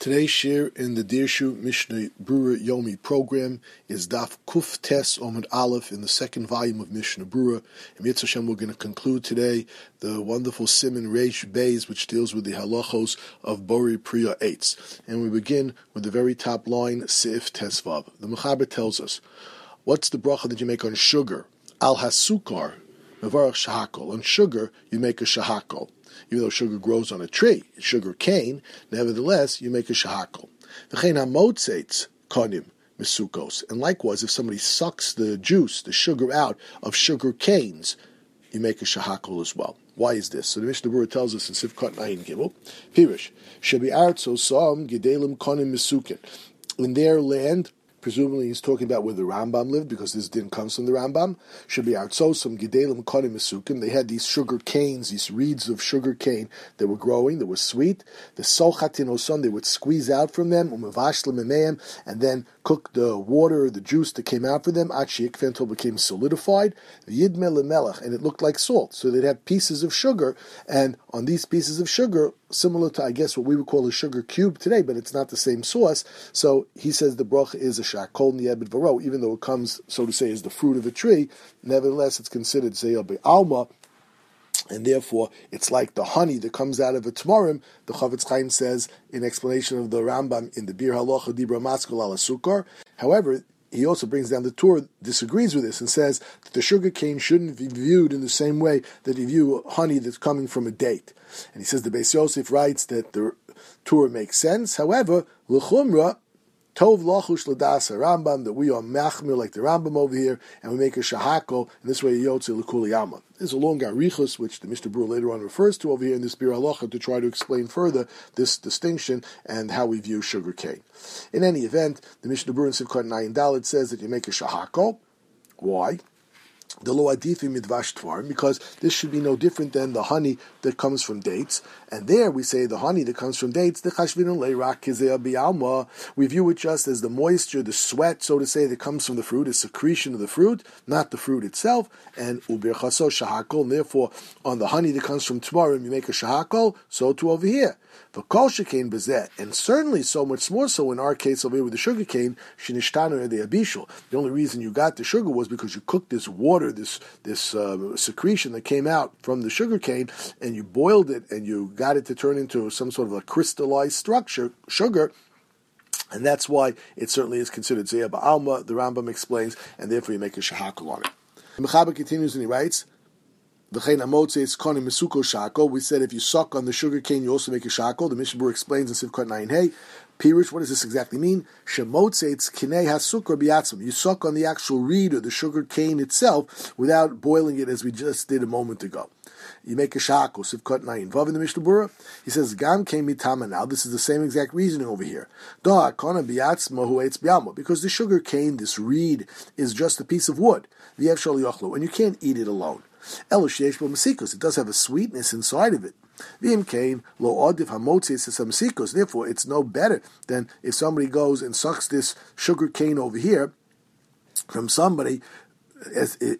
Today's share in the Dirshu Mishnah Brura Yomi program is Daf Kuf Tes Omid Aleph in the second volume of Mishnah Brura. And Mitzvah we're going to conclude today the wonderful Simon Reish Beis, which deals with the halachos of Bori Priya Eitz. And we begin with the very top line, Sif Tesvav. The Mechaber tells us, what's the bracha that you make on sugar? Al Hasukar, Mevarach Shahakol. On sugar, you make a Shahakol even though sugar grows on a tree, sugar cane, nevertheless, you make a shahakol. V'chein hamotzeitz konim misukos. And likewise, if somebody sucks the juice, the sugar out of sugar canes, you make a shahakol as well. Why is this? So the Mishnah Berurah tells us in Sivkot Nayin Gimel, Pirish, Shebi Artso Sam Gedalim Konim Misukin. In their land, Presumably, he's talking about where the Rambam lived because this didn't come from the Rambam. Should be some gedalim konim mesukim. They had these sugar canes, these reeds of sugar cane that were growing, that were sweet. The solchatin oson, they would squeeze out from them, and then cook the water, the juice that came out for them. Until became solidified. Yidme and it looked like salt. So they'd have pieces of sugar, and on these pieces of sugar, similar to I guess what we would call a sugar cube today, but it's not the same sauce. So he says the bracha is a shakol niebed varo, even though it comes, so to say, as the fruit of a tree. Nevertheless, it's considered zeyel alma. And therefore, it's like the honey that comes out of a tmorim. The Chofetz Chaim says in explanation of the Rambam in the Bir Halacha Dibra Maskul. However, he also brings down the Tur, disagrees with this, and says that the sugar cane shouldn't be viewed in the same way that you view honey that's coming from a date. And he says the Beis Yosef writes that the Tur makes sense. However, l'chumra, Tov lachush ladasa Rambam that we are machmir like the Rambam over here, and we make a shahako, and this way yotze l'kuliyama. There's a long arichus which the Mishnah Berurah later on refers to over here in this Bir Halacha to try to explain further this distinction and how we view sugar cane. In any event, the Mishnah Berurah in Sivkot Nayin Dalit says that you make a shahako. Why? The lo adifi midvash tvarim, because this should be no different than the honey that comes from dates. And there we say the honey that comes from dates, the chashvinu leirak. We view it just as the moisture, the sweat, so to say, that comes from the fruit, a secretion of the fruit, not the fruit itself. And ubir chaso shahakol. And therefore, on the honey that comes from tvarim, you make a shahakol. So too over here. The kol shekain bezet, and certainly so much more so in our case over here with the sugar cane, shinishtanu the abishul. The only reason you got the sugar was because you cooked this water, this this uh, secretion that came out from the sugar cane, and you boiled it and you got it to turn into some sort of a crystallized structure, sugar. And that's why it certainly is considered Zeyah Alma, the Rambam explains, and therefore you make a shahakal on it. The Mechaber continues and he writes, we said if you suck on the sugar cane, you also make a shako. The Mishnah explains in Sivkot 9 Hey, Pirush, what does this exactly mean? Shemotzeitz kinei hasukar biatzim. You suck on the actual reed or the sugar cane itself without boiling it as we just did a moment ago. You make a shako, Sivkot 9. Vav in the Mishnah Berurah, he says, Gam came mitama now. This is the same exact reasoning over here. Da, kona biatzma hu biamo. Because the sugar cane, this reed, is just a piece of wood. And you can't eat it alone. It does have a sweetness inside of it. Therefore, it's no better than if somebody goes and sucks this sugar cane over here from somebody as eh,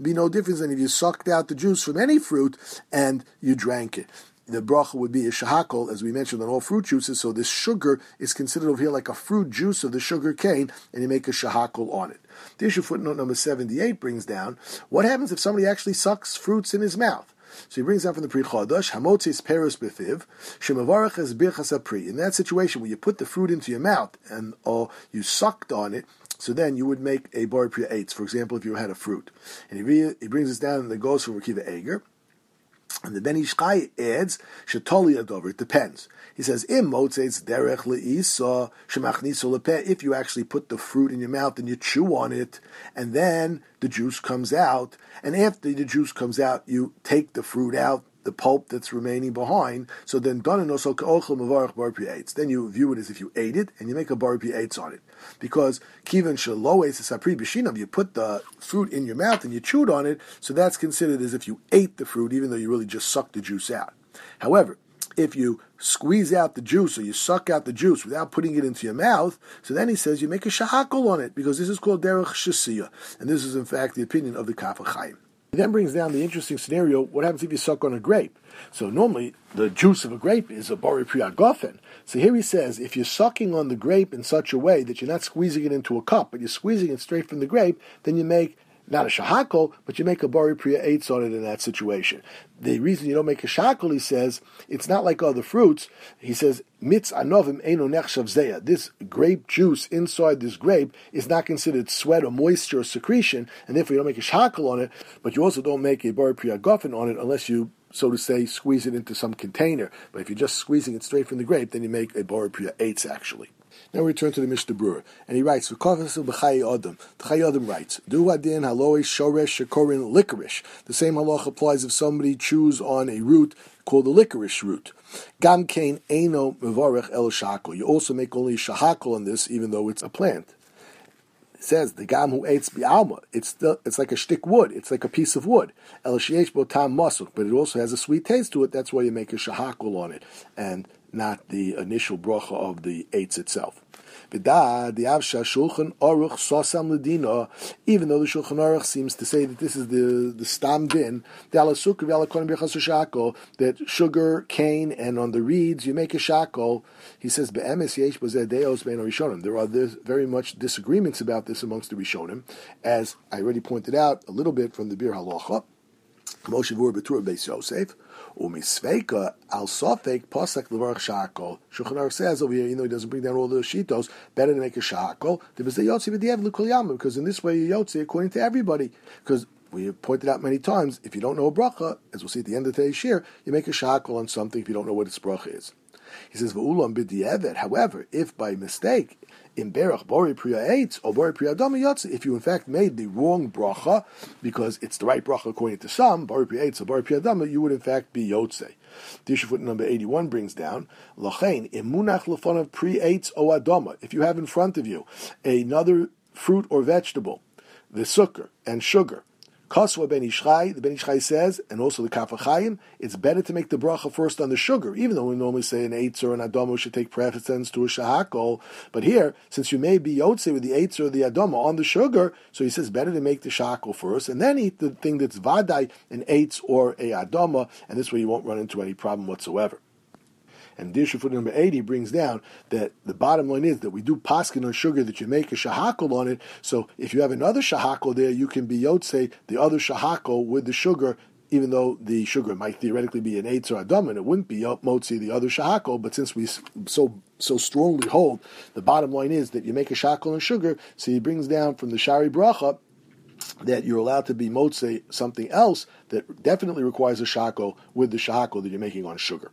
be no difference than if you sucked out the juice from any fruit and you drank it the bracha would be a shahakol, as we mentioned on all fruit juices. So this sugar is considered over here like a fruit juice of the sugar cane, and you make a shahakol on it. The issue footnote number 78 brings down what happens if somebody actually sucks fruits in his mouth. So he brings down from the Pri Chodosh, Hamotzis Peros Befiv, Shemavarach es Birchas. In that situation where you put the fruit into your mouth and or you sucked on it, so then you would make a Bar Priya Eitz, for example, if you had a fruit. And he, re- he brings us down and it goes from Rakiva Eger. And the Ben Ish Chai adds, Shetoli Adover, it depends. He says, Im Motzeitz derech le'isa shemachniso lepeh. If you actually put the fruit in your mouth and you chew on it, and then the juice comes out, and after the juice comes out, you take the fruit out, the pulp that's remaining behind. So then Then you view it as if you ate it and you make a bar eitz on it. Because kivan shaloes sapri b'shinav, you put the fruit in your mouth and you chewed on it, so that's considered as if you ate the fruit, even though you really just sucked the juice out. However, if you squeeze out the juice or you suck out the juice without putting it into your mouth, so then he says you make a shahakol on it because this is called derech shasiya, and this is in fact the opinion of the Kaf HaChaim. He then brings down the interesting scenario: what happens if you suck on a grape? So normally the juice of a grape is a bori priagofen. So here he says, if you're sucking on the grape in such a way that you're not squeezing it into a cup, but you're squeezing it straight from the grape, then you make not a shahakol, but you make a bari priya eitz on it in that situation. The reason you don't make a shahakol, he says, it's not like other fruits. He says, mitz anovim eno nechshav. This grape juice inside this grape is not considered sweat or moisture or secretion, and therefore you don't make a shahakol on it, but you also don't make a bari priya gofen on it unless you so to say, squeeze it into some container. But if you're just squeezing it straight from the grape, then you make a bari priya eitz actually. Now we return to the Mishnah Berurah, and he writes, "V'kovasu adam." The Chayi writes, "Du adin shoresh shekorin licorice." The same halach applies if somebody chews on a root called the licorice root. Gam kain eno mevarech el shakol. You also make only shahakol on this, even though it's a plant. It says the gam who eats bi'alma. It's the, it's like a stick wood. It's like a piece of wood. El sheyesh botam but it also has a sweet taste to it. That's why you make a shahakol on it, and not the initial bracha of the eitz itself. Even though the Shulchan Aruch seems to say that this is the the stam din, that sugar, cane, and on the reeds you make a shakol. He says. There are very much disagreements about this amongst the rishonim, as I already pointed out a little bit from the Bir Halacha. Moshe Vur Betur Beis Yosef. Umisveika al sofek posek levarach shakol. Shulchan Aruch says over here, you know, he doesn't bring down all the shitos. Better to make a shakol. Because in this way you yotzi according to everybody. Because we have pointed out many times, if you don't know a bracha, as we'll see at the end of today's shir, you make a shakol on something if you don't know what its bracha is. He says, However, if by mistake in Berach Bori Priya Eitz or Bori Priya Adama Yotze, if you in fact made the wrong bracha, because it's the right bracha according to some, Bori Priya Eitz or Bori Priya Adama, you would in fact be Yotze. Foot number 81 brings down, Lachain, Imunach Lefonav Pri Eitz O Adama. If you have in front of you another fruit or vegetable, the sukkar and sugar, Kaswa ben Ish Chai, the Ben Ish Chai says, and also the Kaf HaChaim, it's better to make the bracha first on the sugar, even though we normally say an eitz or an adomo should take precedence to a shahakol. But here, since you may be yotze with the eitz or the adomo on the sugar, so he says better to make the shahakol first, and then eat the thing that's vadai, an eitz or a adoma, and this way you won't run into any problem whatsoever. And Dirshafut number 80 brings down that the bottom line is that we do paskin on sugar that you make a shahakol on it. So if you have another shahakol there, you can be yotze the other shahakol with the sugar even though the sugar might theoretically be an eitz or adam, and it wouldn't be motzi the other shahakol, but since we so so strongly hold, the bottom line is that you make a shahakol on sugar, so he brings down from the shari bracha that you're allowed to be motze something else that definitely requires a shahakol with the shahakol that you're making on sugar.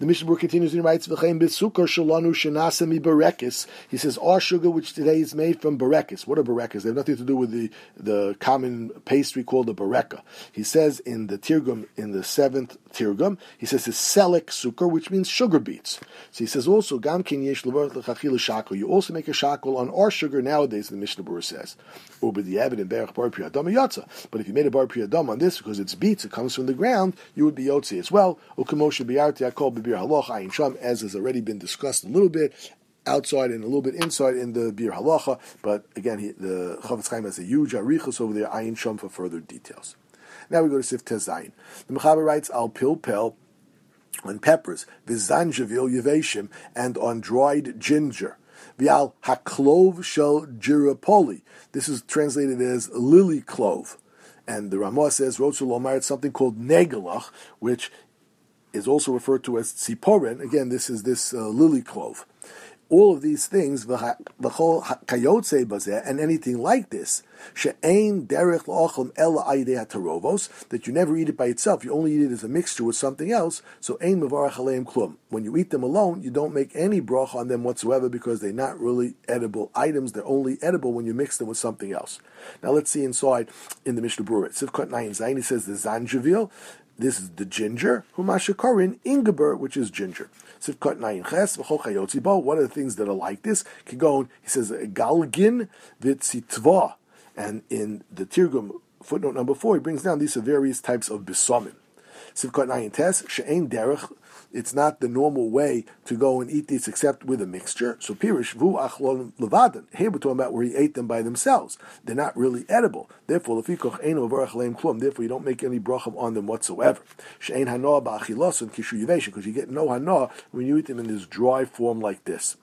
The Mishnah continues and writes, "V'chein besukar shalanu shenasa mi berekis." He says, "Our sugar, which today is made from berekis. What are berekis? They have nothing to do with the the common pastry called the bereka." He says in the Tirgum, in the seventh Tirgum, he says it's selek sukkar, which means sugar beets. So he says also, "Gam kin yesh shakol." You also make a shakol on our sugar nowadays. The Mishnah Berurah says, "Uber the evident berach bar priyadam yatza." But if you made a bar priyadam on this because it's beets, it comes from the ground, you would be yotzi as well. Ukemoshe biyarti akol Bir Halacha Ayin Sham, as has already been discussed a little bit outside and a little bit inside in the Bir Halacha. But again, he, the Chofetz Chaim has a huge arichos over there, Ayin Sham, for further details. Now we go to Sif Tezayin. The Mechaber writes, Al Pilpel on peppers, Vizanjavil Yeveshim, and on dried ginger. Vial Haklov Shel Jirapoli. This is translated as lily clove. And the Ramah says, Rotzul Omar, it's something called Negalach, which is also referred to as tziporin. Again, this is this uh, lily clove. All of these things, and anything like this, that you never eat it by itself, you only eat it as a mixture with something else. So. When you eat them alone, you don't make any brach on them whatsoever because they're not really edible items. They're only edible when you mix them with something else. Now let's see inside in the Mishnah. Sivkot 9 Zayin, he says the zanjavil, this is the ginger, humashakarin ingeber, which is ginger. Sivkot ches What are the things that are like this? Kigon, he says galgin v'tzitvah, and in the Tirgum footnote number four, he brings down these are various types of bisomim. Sivkot Nayin Tes, She'ein Derech, it's not the normal way to go and eat these except with a mixture. So pirish vu achlon levadan. Here we're talking about where he ate them by themselves. They're not really edible. Therefore, lefikoch varachleim klum. Therefore, you don't make any bracham on them whatsoever. She'ein hanoah ba'achilosun kishu yiveshin because you get no hanoah when you eat them in this dry form like this.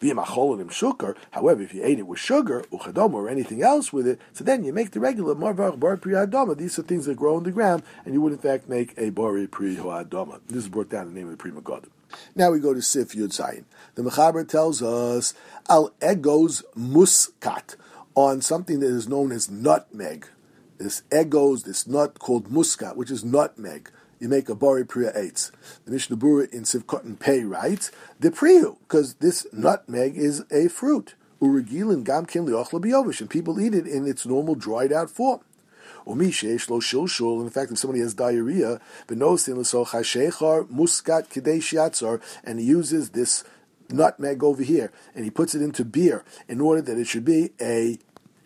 However, if you ate it with sugar, uchadoma, or anything else with it, so then you make the regular marvar bar pri. These are things that grow in the ground, and you would in fact make a bar pri adoma. This is brought down the name of the Pri Megadim. Now we go to Sif Yud Zayin. The Mechaber tells us al egos muskat on something that is known as nutmeg. This egos, this nut called muskat, which is nutmeg you make a bari priya eitz. The Mishnah Berurah in Sivkot and Pei writes, the priyu, because this nutmeg is a fruit. Urigilin gam kin liochla and people eat it in its normal dried out form. Umi sheish lo shilshul, in fact, if somebody has diarrhea, benosin l'soch hashechar muskat kadesh and he uses this nutmeg over here, and he puts it into beer in order that it should be a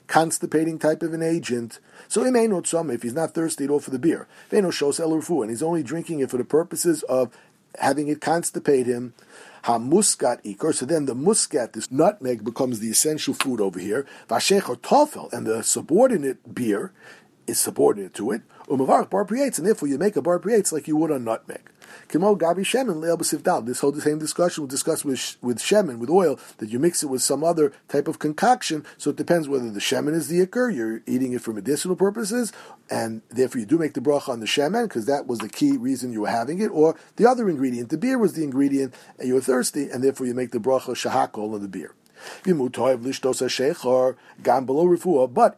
constipating type of an agent. So he may not some if he's not thirsty at all for the beer, and he's only drinking it for the purposes of having it constipate him. Hamuskat ikor. So then the muskat, this nutmeg, becomes the essential food over here. Vashech or tofel, and the subordinate beer is subordinate to it. Umavarach bar and therefore you make a bar like you would on nutmeg. Kimo Gabi Shemin Le'el This whole same discussion we discuss with with Shemin with oil that you mix it with some other type of concoction. So it depends whether the Shemin is the ikr, you're eating it for medicinal purposes, and therefore you do make the bracha on the Shemin because that was the key reason you were having it, or the other ingredient, the beer was the ingredient, and you were thirsty, and therefore you make the bracha shahakol on the beer. But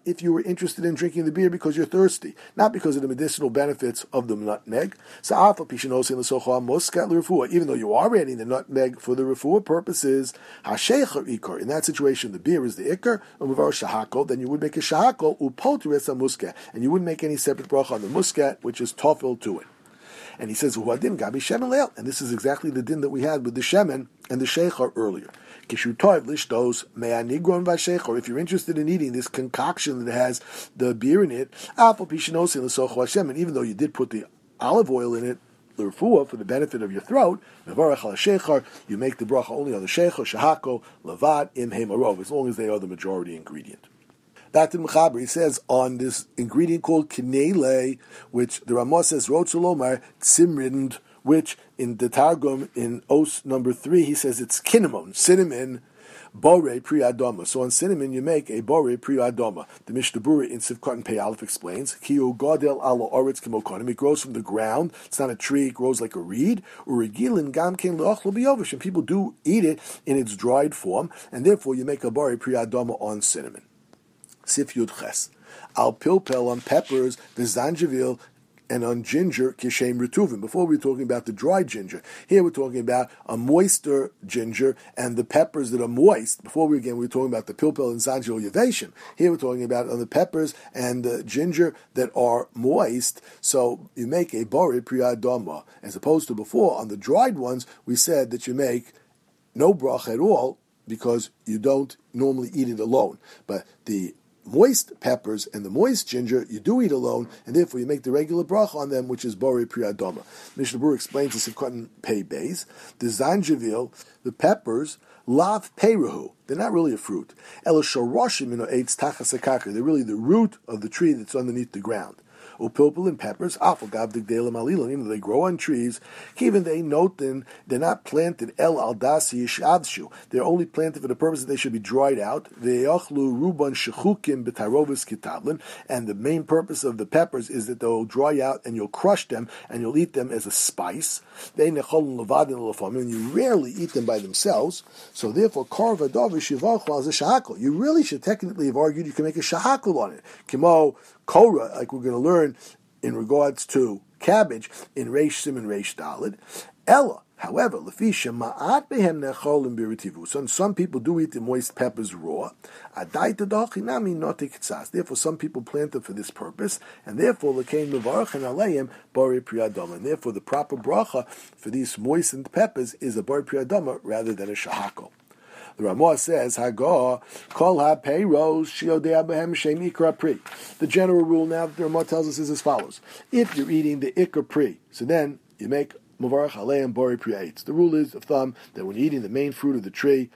if you were interested in drinking the beer because you're thirsty, not because of the medicinal benefits of the nutmeg, pishen osi lesocha muskat lerefuah. even though you are adding the nutmeg for the refuah purposes, in that situation the beer is the ikr, then you would make a shahakol, upolteres muskat, and you wouldn't make any separate bracha on the muscat, which is tofel to it. And he says, Gabi And this is exactly the din that we had with the Shemen and the Sheikhar earlier. Or if you're interested in eating this concoction that has the beer in it, and even though you did put the olive oil in it, for the benefit of your throat, you make the bracha only on the sheikhar, shahako, levad, im hemarov, as long as they are the majority ingredient. The Mechaber, says on this ingredient called kinele, which the Ramah says, Rotzulomar, tzimrind, which in the Targum, in Os number three, he says it's cinnamon, cinnamon, bore priadoma. So on cinnamon, you make a bore priadoma. The Mishnah in Sivkot and Pei Aleph explains, Kiu godel alo oritz kimokonim. It grows from the ground. It's not a tree. It grows like a reed. Urigilin gam ken leochlo And people do eat it in its dried form, and therefore you make a bore priadoma on cinnamon. Sif Yud Ches. Al pilpel on peppers, the zanjavil, and on ginger, kishem retuvim. Before we were talking about the dry ginger. Here we're talking about a moister ginger and the peppers that are moist. Before we again we were talking about the pilpel and zanjil yavation. Here we're talking about on the peppers and the ginger that are moist. So you make a bori priyadoma. As opposed to before, on the dried ones, we said that you make no brach at all because you don't normally eat it alone. But the moist peppers and the moist ginger you do eat alone, and therefore you make the regular bracha on them, which is bori priyadoma. Mishnah Berurah explains in Cotton Pei Bays. The zanjavil, the peppers, lav peruhu. They're not really a fruit. El shoroshim ino eitz tachas They're really the root of the tree that's underneath the ground upilpul and peppers, afagav digdelim alilim, they grow on trees, even they note then they're not planted el aldasi yishavshu. They're only planted for the purpose that they should be dried out. Ve'yochlu ruban shechukim b'tarovis kitablin, and the main purpose of the peppers is that they'll dry out and you'll crush them and you'll eat them as a spice. They necholin levadin lefamim, and you rarely eat them by themselves. So therefore, karva davish a shahakol. You really should technically have argued you can make a shahakol on it. Kimo Korah, like we're going to learn in regards to cabbage in Reish Sim and Reish Dalid. Ella, however, lefisha ma'at behem necholim biritivu. So some people do eat the moist peppers raw. Therefore, some people plant them for this purpose, and therefore lekein mevarach and aleim bari priyadama. And therefore, the proper bracha for these moistened peppers is a bari priyadama rather than a shahako. The Ramah says, Hagah, Kol ikra pri. The general rule now that the Ramah tells us is as follows. If you're eating the ikra pri, so then you make mavarach aleim bori pri The rule is of thumb that when you're eating the main fruit of the tree,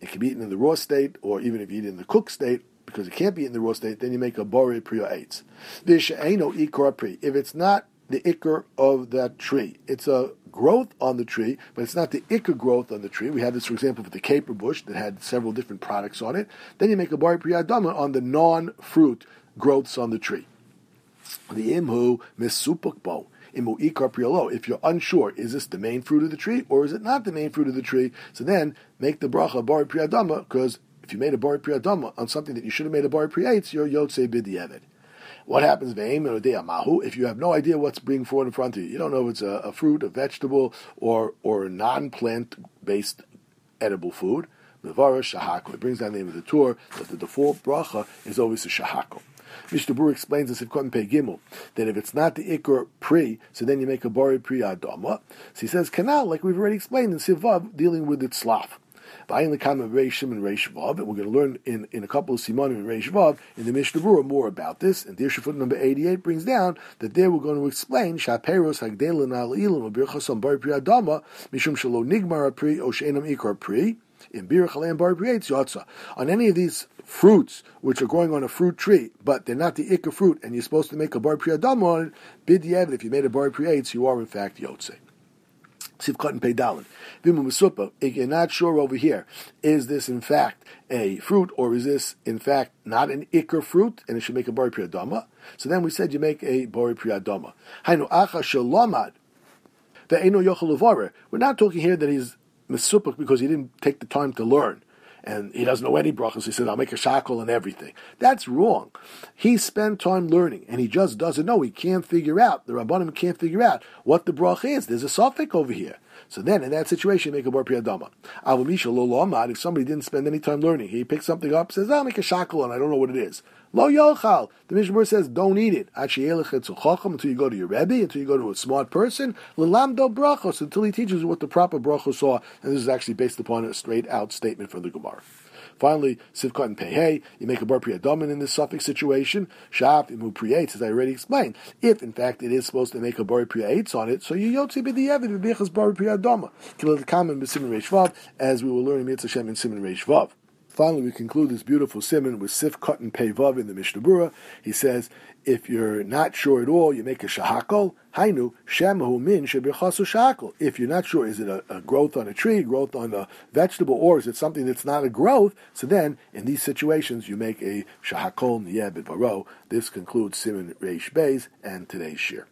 it can be eaten in the raw state, or even if you eat it in the cooked state, because it can't be in the raw state, then you make a bori pri eitz. If it's not the ikr of that tree, it's a growth on the tree, but it's not the ikr growth on the tree. We had this, for example, with the caper bush that had several different products on it. Then you make a bari priyadama on the non-fruit growths on the tree. The imhu misupukbo. If you're unsure, is this the main fruit of the tree or is it not the main fruit of the tree? So then make the bracha bari priyadama because if you made a bari priyadama on something that you should have made a bari priyates, you're yotze bidiyeved. What happens if you have no idea what's being brought in front of you? You don't know if it's a, a fruit, a vegetable, or or a non-plant based edible food. Shahako. It brings down the name of the Tur that the default bracha is always a shahako. Mishnah Berurah explains this in Kotten Pei Gimel that if it's not the ikr pri, so then you make a bari pri adama. So he says canal, like we've already explained in Sivav, dealing with its slav. Buying the Kama Reishim and Reish Vav, and we're going to learn in, in a couple of Simonim and Reish Vav in the Mishnah Berurah more about this. And Dirshu foot number 88 brings down that there we're going to explain Shaperos Hagdelin Al Ilim Birchasam Bar Pri Adama Mishum Shalo Nigmar Pri O Sheinam Ikar Pri in Bir Chalayim Bar. On any of these fruits which are growing on a fruit tree, but they're not the ikka fruit, and you're supposed to make a bar pri adam on it, bid if you made a bar pri you are in fact yotze. Sivkot and Peidalin. Vimu Masupa, if you're not sure over here, is this in fact a fruit or is this in fact not an ikr fruit and it should make a bori priyadama? So then we said you make a bori priyadama. Hainu acha shalomad. We're not talking here that he's mesupuk because he didn't take the time to learn and he doesn't know any brachas. He said, I'll make a shackle and everything. That's wrong. He spent time learning, and he just doesn't know. He can't figure out, the Rabbanim can't figure out what the bracha is. There's a suffix over here. So then, in that situation, make a bar priyadama. Avamisha lo lo If somebody didn't spend any time learning, he picks something up, says, "I'll make a shackle," and I don't know what it is. Lo yochal. The Mishnah says, "Don't eat it." until you go to your rebbe, until you go to a smart person. Lelamdo brachos until he teaches you what the proper brachos are. And this is actually based upon a straight out statement from the Gemara. Finally, Sivkot and Pehei, you make a bar priyadomin in this suffix situation. Shav imu priyates, as I already explained. If, in fact, it is supposed to make a bar priyates on it, so you yotzi b'diyevid b'bichas bar priyadoma. The common b'simin reish as we will learn in Mitzvah Shem in Simin reish vav. Finally, we conclude this beautiful simon with Sif Cut and Pei Vav in the Mishnah Berurah. He says, if you're not sure at all, you make a shahakol. Hainu shemahu min shebichasu shahakol. If you're not sure, is it a, a, growth on a tree, growth on a vegetable, or is it something that's not a growth? So then, in these situations, you make a shahakol niyabit baro. This concludes Simon Reish Beis and today's shir.